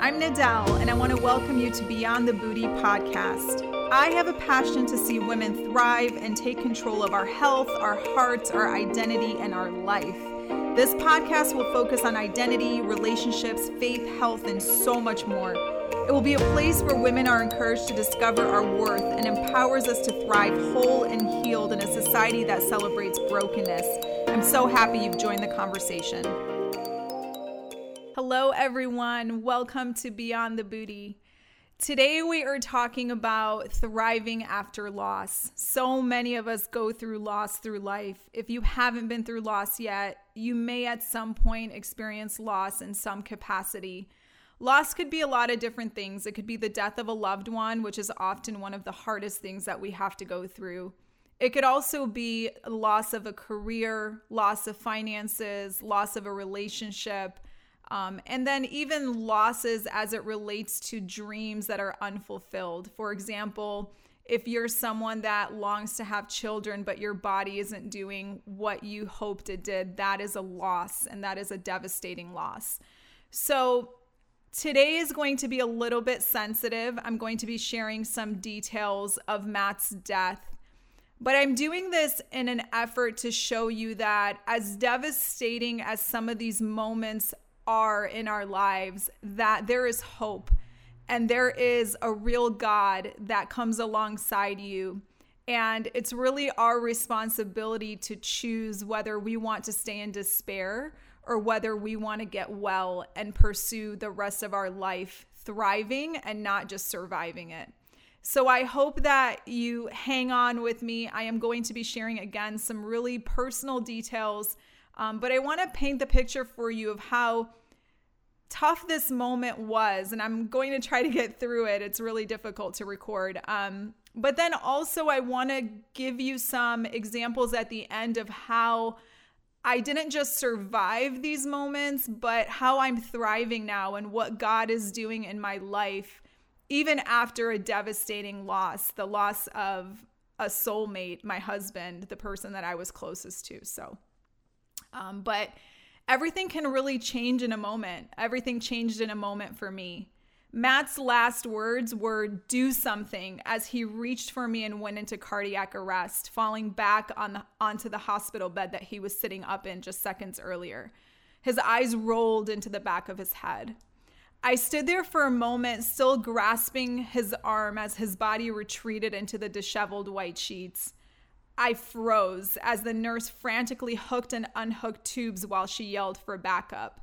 I'm Nadell, and I want to welcome you to Beyond the Booty podcast. I have a passion to see women thrive and take control of our health, our hearts, our identity, and our life. This podcast will focus on identity, relationships, faith, health, and so much more. It will be a place where women are encouraged to discover our worth and empowers us to thrive whole and healed in a society that celebrates brokenness. I'm so happy you've joined the conversation. Hello, everyone. Welcome to Beyond the Booty. Today, we are talking about thriving after loss. So many of us go through loss through life. If you haven't been through loss yet, you may at some point experience loss in some capacity. Loss could be a lot of different things. It could be the death of a loved one, which is often one of the hardest things that we have to go through. It could also be loss of a career, loss of finances, loss of a relationship um, and then even losses as it relates to dreams that are unfulfilled. For example, if you're someone that longs to have children, but your body isn't doing what you hoped it did, that is a loss and that is a devastating loss. So, today is going to be a little bit sensitive. I'm going to be sharing some details of Matt's death. But I'm doing this in an effort to show you that, as devastating as some of these moments are in our lives that there is hope and there is a real God that comes alongside you. And it's really our responsibility to choose whether we want to stay in despair or whether we want to get well and pursue the rest of our life thriving and not just surviving it. So I hope that you hang on with me. I am going to be sharing again some really personal details, um, but I want to paint the picture for you of how tough this moment was, and I'm going to try to get through it. It's really difficult to record. Um, but then also, I want to give you some examples at the end of how I didn't just survive these moments, but how I'm thriving now and what God is doing in my life, even after a devastating loss the loss of a soulmate, my husband, the person that I was closest to. So, um, but everything can really change in a moment. Everything changed in a moment for me. Matt's last words were do something as he reached for me and went into cardiac arrest, falling back on the, onto the hospital bed that he was sitting up in just seconds earlier. His eyes rolled into the back of his head. I stood there for a moment, still grasping his arm as his body retreated into the disheveled white sheets. I froze as the nurse frantically hooked and unhooked tubes while she yelled for backup.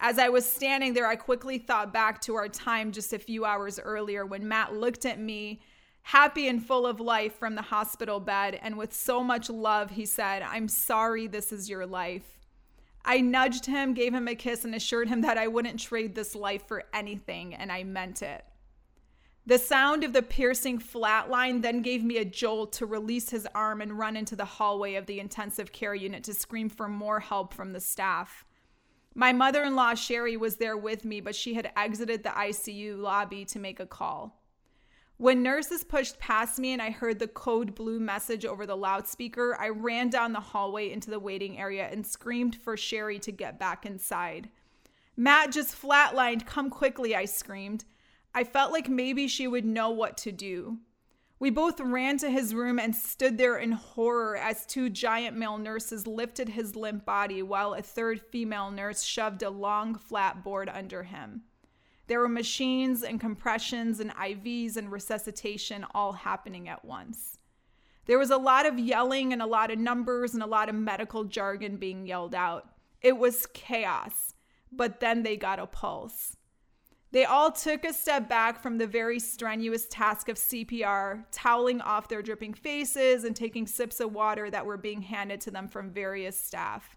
As I was standing there, I quickly thought back to our time just a few hours earlier when Matt looked at me, happy and full of life from the hospital bed, and with so much love, he said, I'm sorry this is your life. I nudged him, gave him a kiss, and assured him that I wouldn't trade this life for anything, and I meant it. The sound of the piercing flatline then gave me a jolt to release his arm and run into the hallway of the intensive care unit to scream for more help from the staff. My mother in law, Sherry, was there with me, but she had exited the ICU lobby to make a call. When nurses pushed past me and I heard the code blue message over the loudspeaker, I ran down the hallway into the waiting area and screamed for Sherry to get back inside. Matt just flatlined. Come quickly, I screamed. I felt like maybe she would know what to do. We both ran to his room and stood there in horror as two giant male nurses lifted his limp body while a third female nurse shoved a long flat board under him. There were machines and compressions and IVs and resuscitation all happening at once. There was a lot of yelling and a lot of numbers and a lot of medical jargon being yelled out. It was chaos, but then they got a pulse. They all took a step back from the very strenuous task of CPR, toweling off their dripping faces and taking sips of water that were being handed to them from various staff.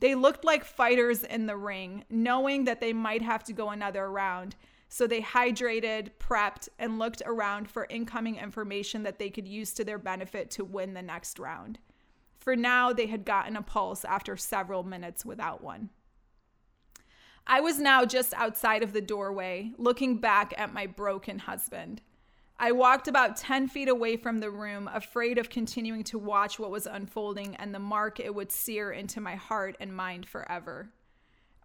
They looked like fighters in the ring, knowing that they might have to go another round. So they hydrated, prepped, and looked around for incoming information that they could use to their benefit to win the next round. For now, they had gotten a pulse after several minutes without one. I was now just outside of the doorway, looking back at my broken husband. I walked about 10 feet away from the room, afraid of continuing to watch what was unfolding and the mark it would sear into my heart and mind forever.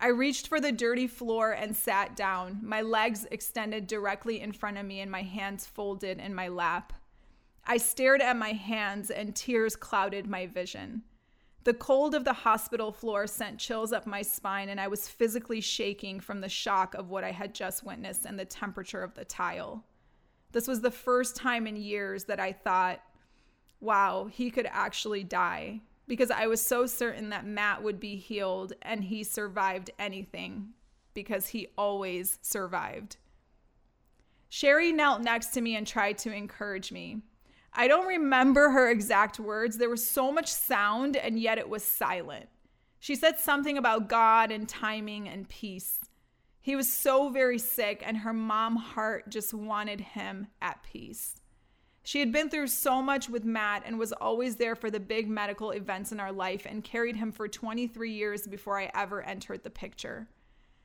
I reached for the dirty floor and sat down, my legs extended directly in front of me and my hands folded in my lap. I stared at my hands and tears clouded my vision. The cold of the hospital floor sent chills up my spine, and I was physically shaking from the shock of what I had just witnessed and the temperature of the tile. This was the first time in years that I thought, wow, he could actually die because I was so certain that Matt would be healed and he survived anything because he always survived. Sherry knelt next to me and tried to encourage me. I don't remember her exact words. There was so much sound and yet it was silent. She said something about God and timing and peace. He was so very sick, and her mom heart just wanted him at peace. She had been through so much with Matt and was always there for the big medical events in our life and carried him for 23 years before I ever entered the picture.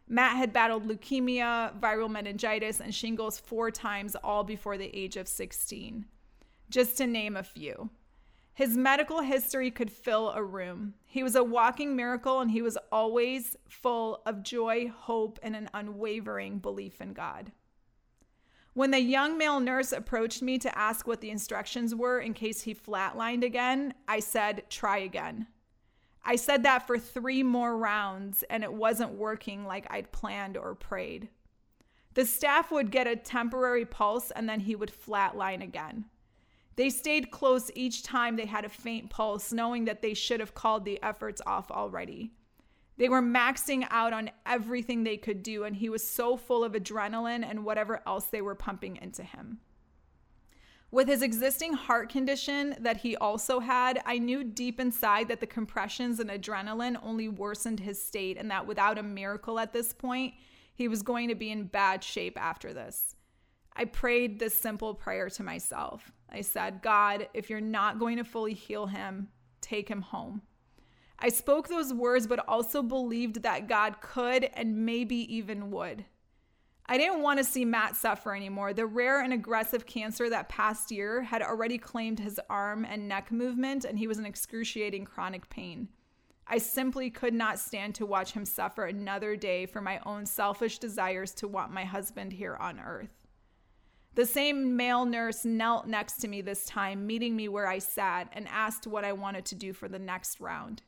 Matt had battled leukemia, viral meningitis, and shingles four times, all before the age of 16, just to name a few. His medical history could fill a room. He was a walking miracle, and he was always full of joy, hope, and an unwavering belief in God. When the young male nurse approached me to ask what the instructions were in case he flatlined again, I said, try again. I said that for three more rounds, and it wasn't working like I'd planned or prayed. The staff would get a temporary pulse and then he would flatline again. They stayed close each time they had a faint pulse, knowing that they should have called the efforts off already. They were maxing out on everything they could do, and he was so full of adrenaline and whatever else they were pumping into him. With his existing heart condition that he also had, I knew deep inside that the compressions and adrenaline only worsened his state, and that without a miracle at this point, he was going to be in bad shape after this. I prayed this simple prayer to myself. I said, God, if you're not going to fully heal him, take him home. I spoke those words, but also believed that God could and maybe even would. I didn't want to see Matt suffer anymore. The rare and aggressive cancer that past year had already claimed his arm and neck movement, and he was in excruciating chronic pain. I simply could not stand to watch him suffer another day for my own selfish desires to want my husband here on earth. The same male nurse knelt next to me this time, meeting me where I sat, and asked what I wanted to do for the next round.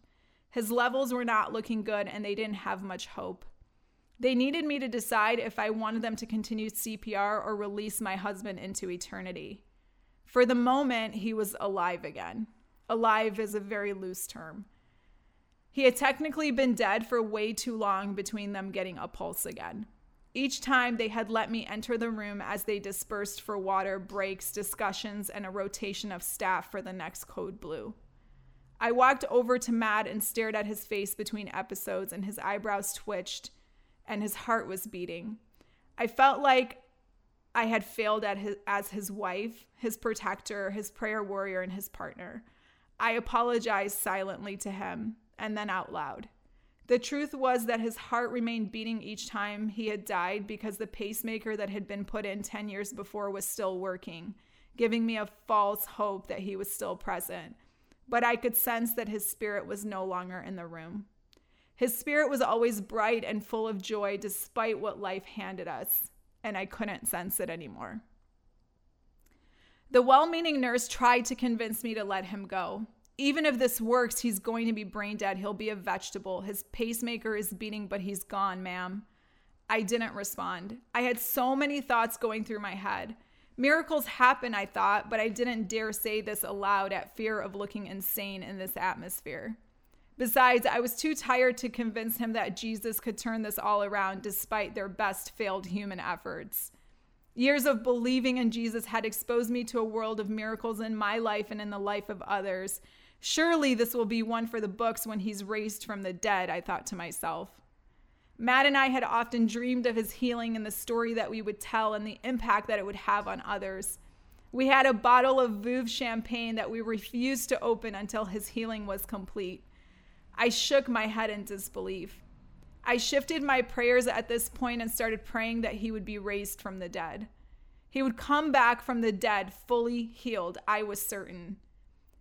His levels were not looking good and they didn't have much hope. They needed me to decide if I wanted them to continue CPR or release my husband into eternity. For the moment, he was alive again. Alive is a very loose term. He had technically been dead for way too long between them getting a pulse again. Each time they had let me enter the room as they dispersed for water, breaks, discussions, and a rotation of staff for the next code blue. I walked over to Matt and stared at his face between episodes, and his eyebrows twitched and his heart was beating. I felt like I had failed at his, as his wife, his protector, his prayer warrior, and his partner. I apologized silently to him and then out loud. The truth was that his heart remained beating each time he had died because the pacemaker that had been put in 10 years before was still working, giving me a false hope that he was still present but I could sense that his spirit was no longer in the room. His spirit was always bright and full of joy despite what life handed us, and I couldn't sense it anymore. The well meaning nurse tried to convince me to let him go. Even if this works, he's going to be brain dead. He'll be a vegetable. His pacemaker is beating, but he's gone, ma'am. I didn't respond. I had so many thoughts going through my head. Miracles happen, I thought, but I didn't dare say this aloud at fear of looking insane in this atmosphere. Besides, I was too tired to convince him that Jesus could turn this all around despite their best failed human efforts. Years of believing in Jesus had exposed me to a world of miracles in my life and in the life of others. Surely this will be one for the books when he's raised from the dead, I thought to myself. Matt and I had often dreamed of his healing and the story that we would tell and the impact that it would have on others. We had a bottle of Veuve champagne that we refused to open until his healing was complete. I shook my head in disbelief. I shifted my prayers at this point and started praying that he would be raised from the dead. He would come back from the dead fully healed, I was certain.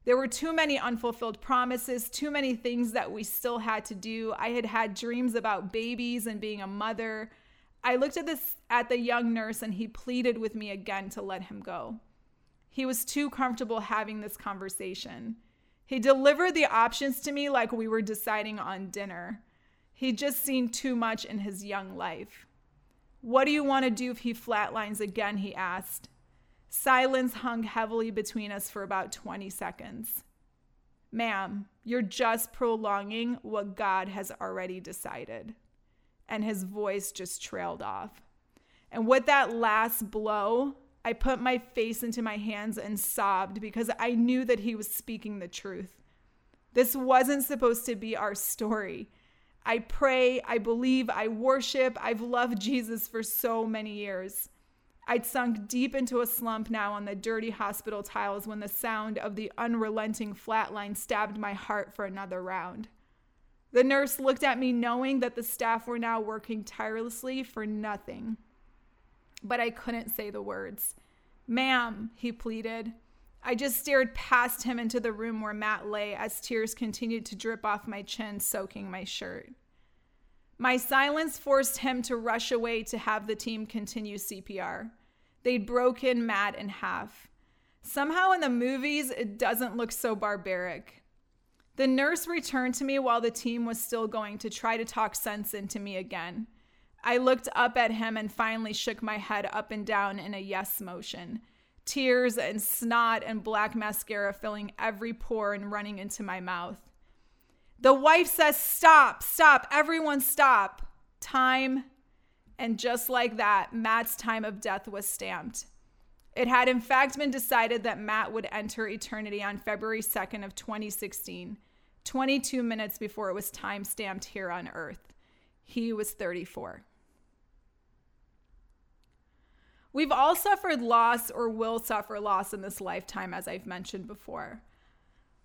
There were too many unfulfilled promises, too many things that we still had to do. I had had dreams about babies and being a mother. I looked at this at the young nurse and he pleaded with me again to let him go. He was too comfortable having this conversation. He delivered the options to me like we were deciding on dinner. He'd just seen too much in his young life. What do you want to do if he flatlines again? He asked. Silence hung heavily between us for about 20 seconds. Ma'am, you're just prolonging what God has already decided. And his voice just trailed off. And with that last blow, I put my face into my hands and sobbed because I knew that he was speaking the truth. This wasn't supposed to be our story. I pray, I believe, I worship, I've loved Jesus for so many years. I'd sunk deep into a slump now on the dirty hospital tiles when the sound of the unrelenting flatline stabbed my heart for another round. The nurse looked at me knowing that the staff were now working tirelessly for nothing but I couldn't say the words. Ma'am, he pleaded. I just stared past him into the room where Matt lay as tears continued to drip off my chin, soaking my shirt. My silence forced him to rush away to have the team continue CPR. They'd broken Matt in half. Somehow in the movies, it doesn't look so barbaric. The nurse returned to me while the team was still going to try to talk sense into me again. I looked up at him and finally shook my head up and down in a yes motion. Tears and snot and black mascara filling every pore and running into my mouth. The wife says, Stop, stop, everyone stop. Time. And just like that, Matt's time of death was stamped. It had in fact been decided that Matt would enter eternity on February 2nd of 2016, 22 minutes before it was time stamped here on earth. He was 34. We've all suffered loss or will suffer loss in this lifetime, as I've mentioned before.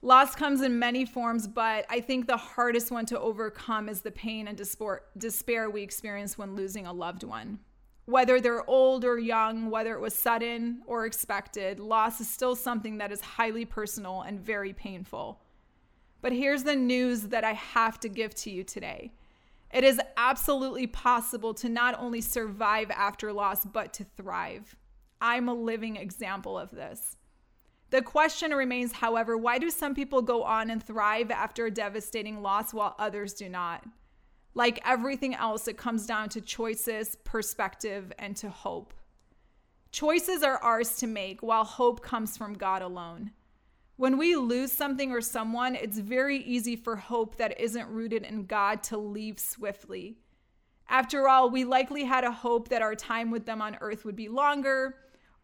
Loss comes in many forms, but I think the hardest one to overcome is the pain and despair we experience when losing a loved one. Whether they're old or young, whether it was sudden or expected, loss is still something that is highly personal and very painful. But here's the news that I have to give to you today it is absolutely possible to not only survive after loss, but to thrive. I'm a living example of this. The question remains, however, why do some people go on and thrive after a devastating loss while others do not? Like everything else, it comes down to choices, perspective, and to hope. Choices are ours to make, while hope comes from God alone. When we lose something or someone, it's very easy for hope that isn't rooted in God to leave swiftly. After all, we likely had a hope that our time with them on earth would be longer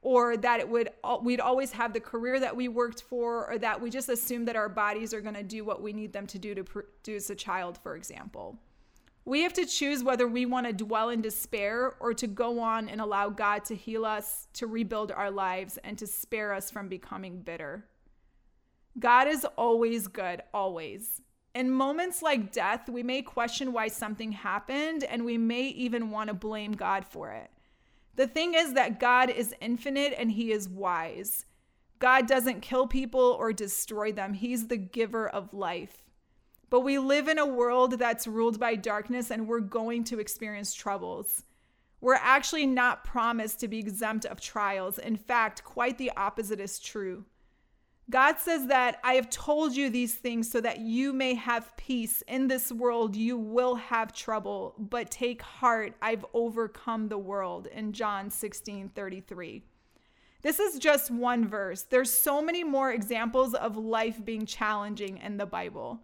or that it would we'd always have the career that we worked for or that we just assume that our bodies are going to do what we need them to do to produce a child, for example. We have to choose whether we want to dwell in despair or to go on and allow God to heal us, to rebuild our lives, and to spare us from becoming bitter. God is always good, always. In moments like death, we may question why something happened and we may even want to blame God for it. The thing is that God is infinite and he is wise. God doesn't kill people or destroy them, he's the giver of life. But we live in a world that's ruled by darkness and we're going to experience troubles. We're actually not promised to be exempt of trials. In fact, quite the opposite is true. God says that I have told you these things so that you may have peace. In this world, you will have trouble, but take heart, I've overcome the world. In John 16 33. This is just one verse. There's so many more examples of life being challenging in the Bible.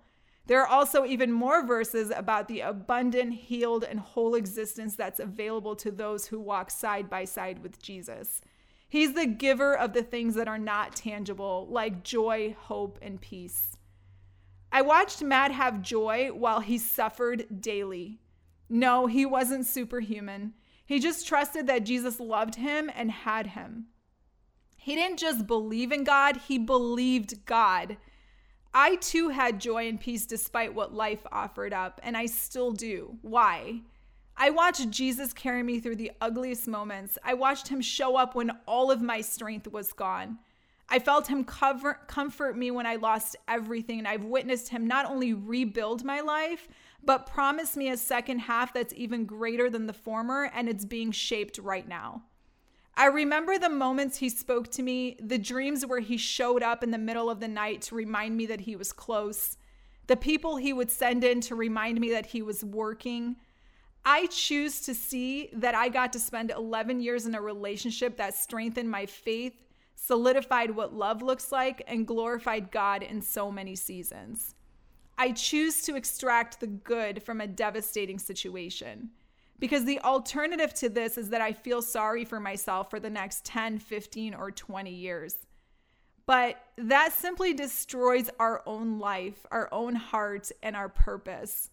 There are also even more verses about the abundant, healed, and whole existence that's available to those who walk side by side with Jesus. He's the giver of the things that are not tangible, like joy, hope, and peace. I watched Matt have joy while he suffered daily. No, he wasn't superhuman. He just trusted that Jesus loved him and had him. He didn't just believe in God, he believed God. I too had joy and peace despite what life offered up, and I still do. Why? I watched Jesus carry me through the ugliest moments. I watched him show up when all of my strength was gone. I felt him cover, comfort me when I lost everything. And I've witnessed him not only rebuild my life, but promise me a second half that's even greater than the former. And it's being shaped right now. I remember the moments he spoke to me, the dreams where he showed up in the middle of the night to remind me that he was close, the people he would send in to remind me that he was working. I choose to see that I got to spend 11 years in a relationship that strengthened my faith, solidified what love looks like, and glorified God in so many seasons. I choose to extract the good from a devastating situation because the alternative to this is that I feel sorry for myself for the next 10, 15, or 20 years. But that simply destroys our own life, our own heart, and our purpose.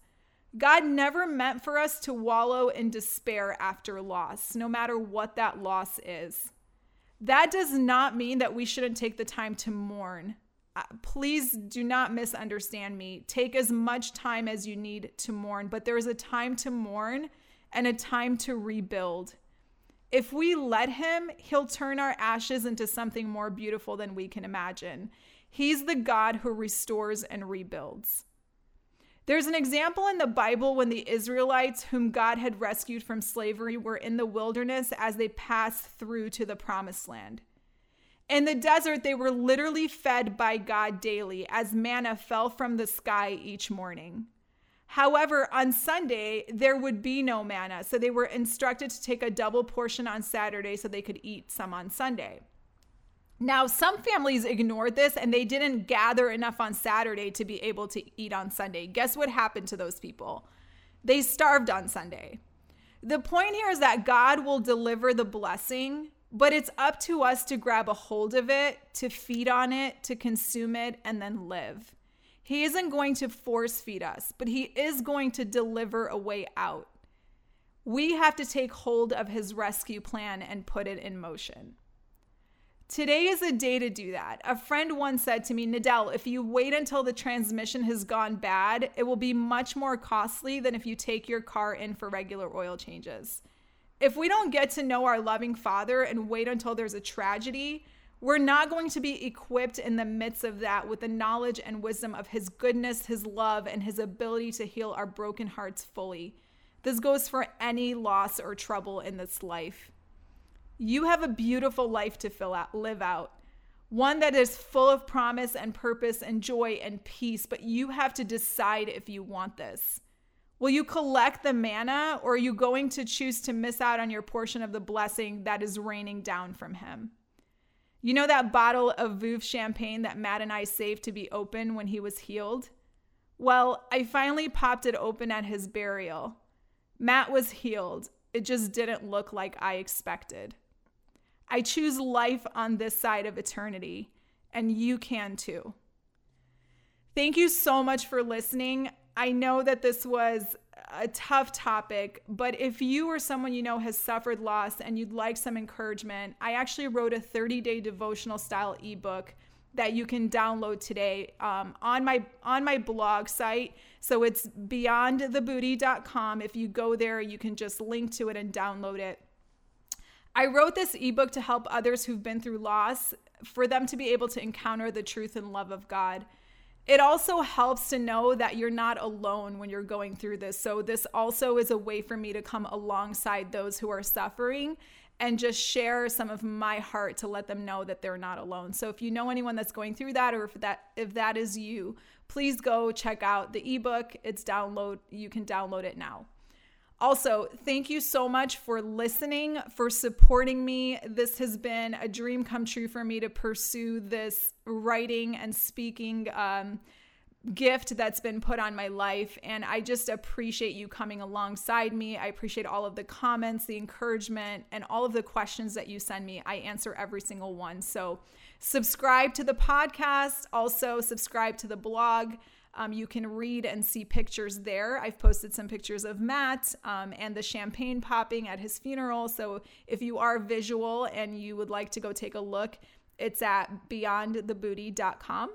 God never meant for us to wallow in despair after loss, no matter what that loss is. That does not mean that we shouldn't take the time to mourn. Uh, please do not misunderstand me. Take as much time as you need to mourn, but there is a time to mourn and a time to rebuild. If we let Him, He'll turn our ashes into something more beautiful than we can imagine. He's the God who restores and rebuilds. There's an example in the Bible when the Israelites, whom God had rescued from slavery, were in the wilderness as they passed through to the promised land. In the desert, they were literally fed by God daily as manna fell from the sky each morning. However, on Sunday, there would be no manna. So they were instructed to take a double portion on Saturday so they could eat some on Sunday. Now, some families ignored this and they didn't gather enough on Saturday to be able to eat on Sunday. Guess what happened to those people? They starved on Sunday. The point here is that God will deliver the blessing, but it's up to us to grab a hold of it, to feed on it, to consume it, and then live. He isn't going to force feed us, but He is going to deliver a way out. We have to take hold of His rescue plan and put it in motion. Today is a day to do that. A friend once said to me, Nadel, if you wait until the transmission has gone bad, it will be much more costly than if you take your car in for regular oil changes. If we don't get to know our loving Father and wait until there's a tragedy, we're not going to be equipped in the midst of that with the knowledge and wisdom of His goodness, His love, and His ability to heal our broken hearts fully. This goes for any loss or trouble in this life. You have a beautiful life to fill out, live out, one that is full of promise and purpose and joy and peace, but you have to decide if you want this. Will you collect the manna or are you going to choose to miss out on your portion of the blessing that is raining down from Him? You know that bottle of Veuve champagne that Matt and I saved to be open when he was healed? Well, I finally popped it open at his burial. Matt was healed. It just didn't look like I expected. I choose life on this side of eternity, and you can too. Thank you so much for listening. I know that this was a tough topic, but if you or someone you know has suffered loss and you'd like some encouragement, I actually wrote a 30 day devotional style ebook that you can download today um, on my on my blog site so it's beyondthebooty.com if you go there you can just link to it and download it i wrote this ebook to help others who've been through loss for them to be able to encounter the truth and love of god it also helps to know that you're not alone when you're going through this. So, this also is a way for me to come alongside those who are suffering and just share some of my heart to let them know that they're not alone. So if you know anyone that's going through that or if that if that is you, please go check out the ebook. It's download you can download it now. Also, thank you so much for listening, for supporting me. This has been a dream come true for me to pursue this writing and speaking um, gift that's been put on my life. And I just appreciate you coming alongside me. I appreciate all of the comments, the encouragement, and all of the questions that you send me. I answer every single one. So, subscribe to the podcast, also, subscribe to the blog. Um, you can read and see pictures there. I've posted some pictures of Matt um, and the champagne popping at his funeral. So if you are visual and you would like to go take a look, it's at beyondthebooty.com.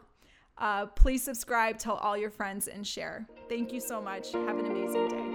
Uh, please subscribe, tell all your friends, and share. Thank you so much. Have an amazing day.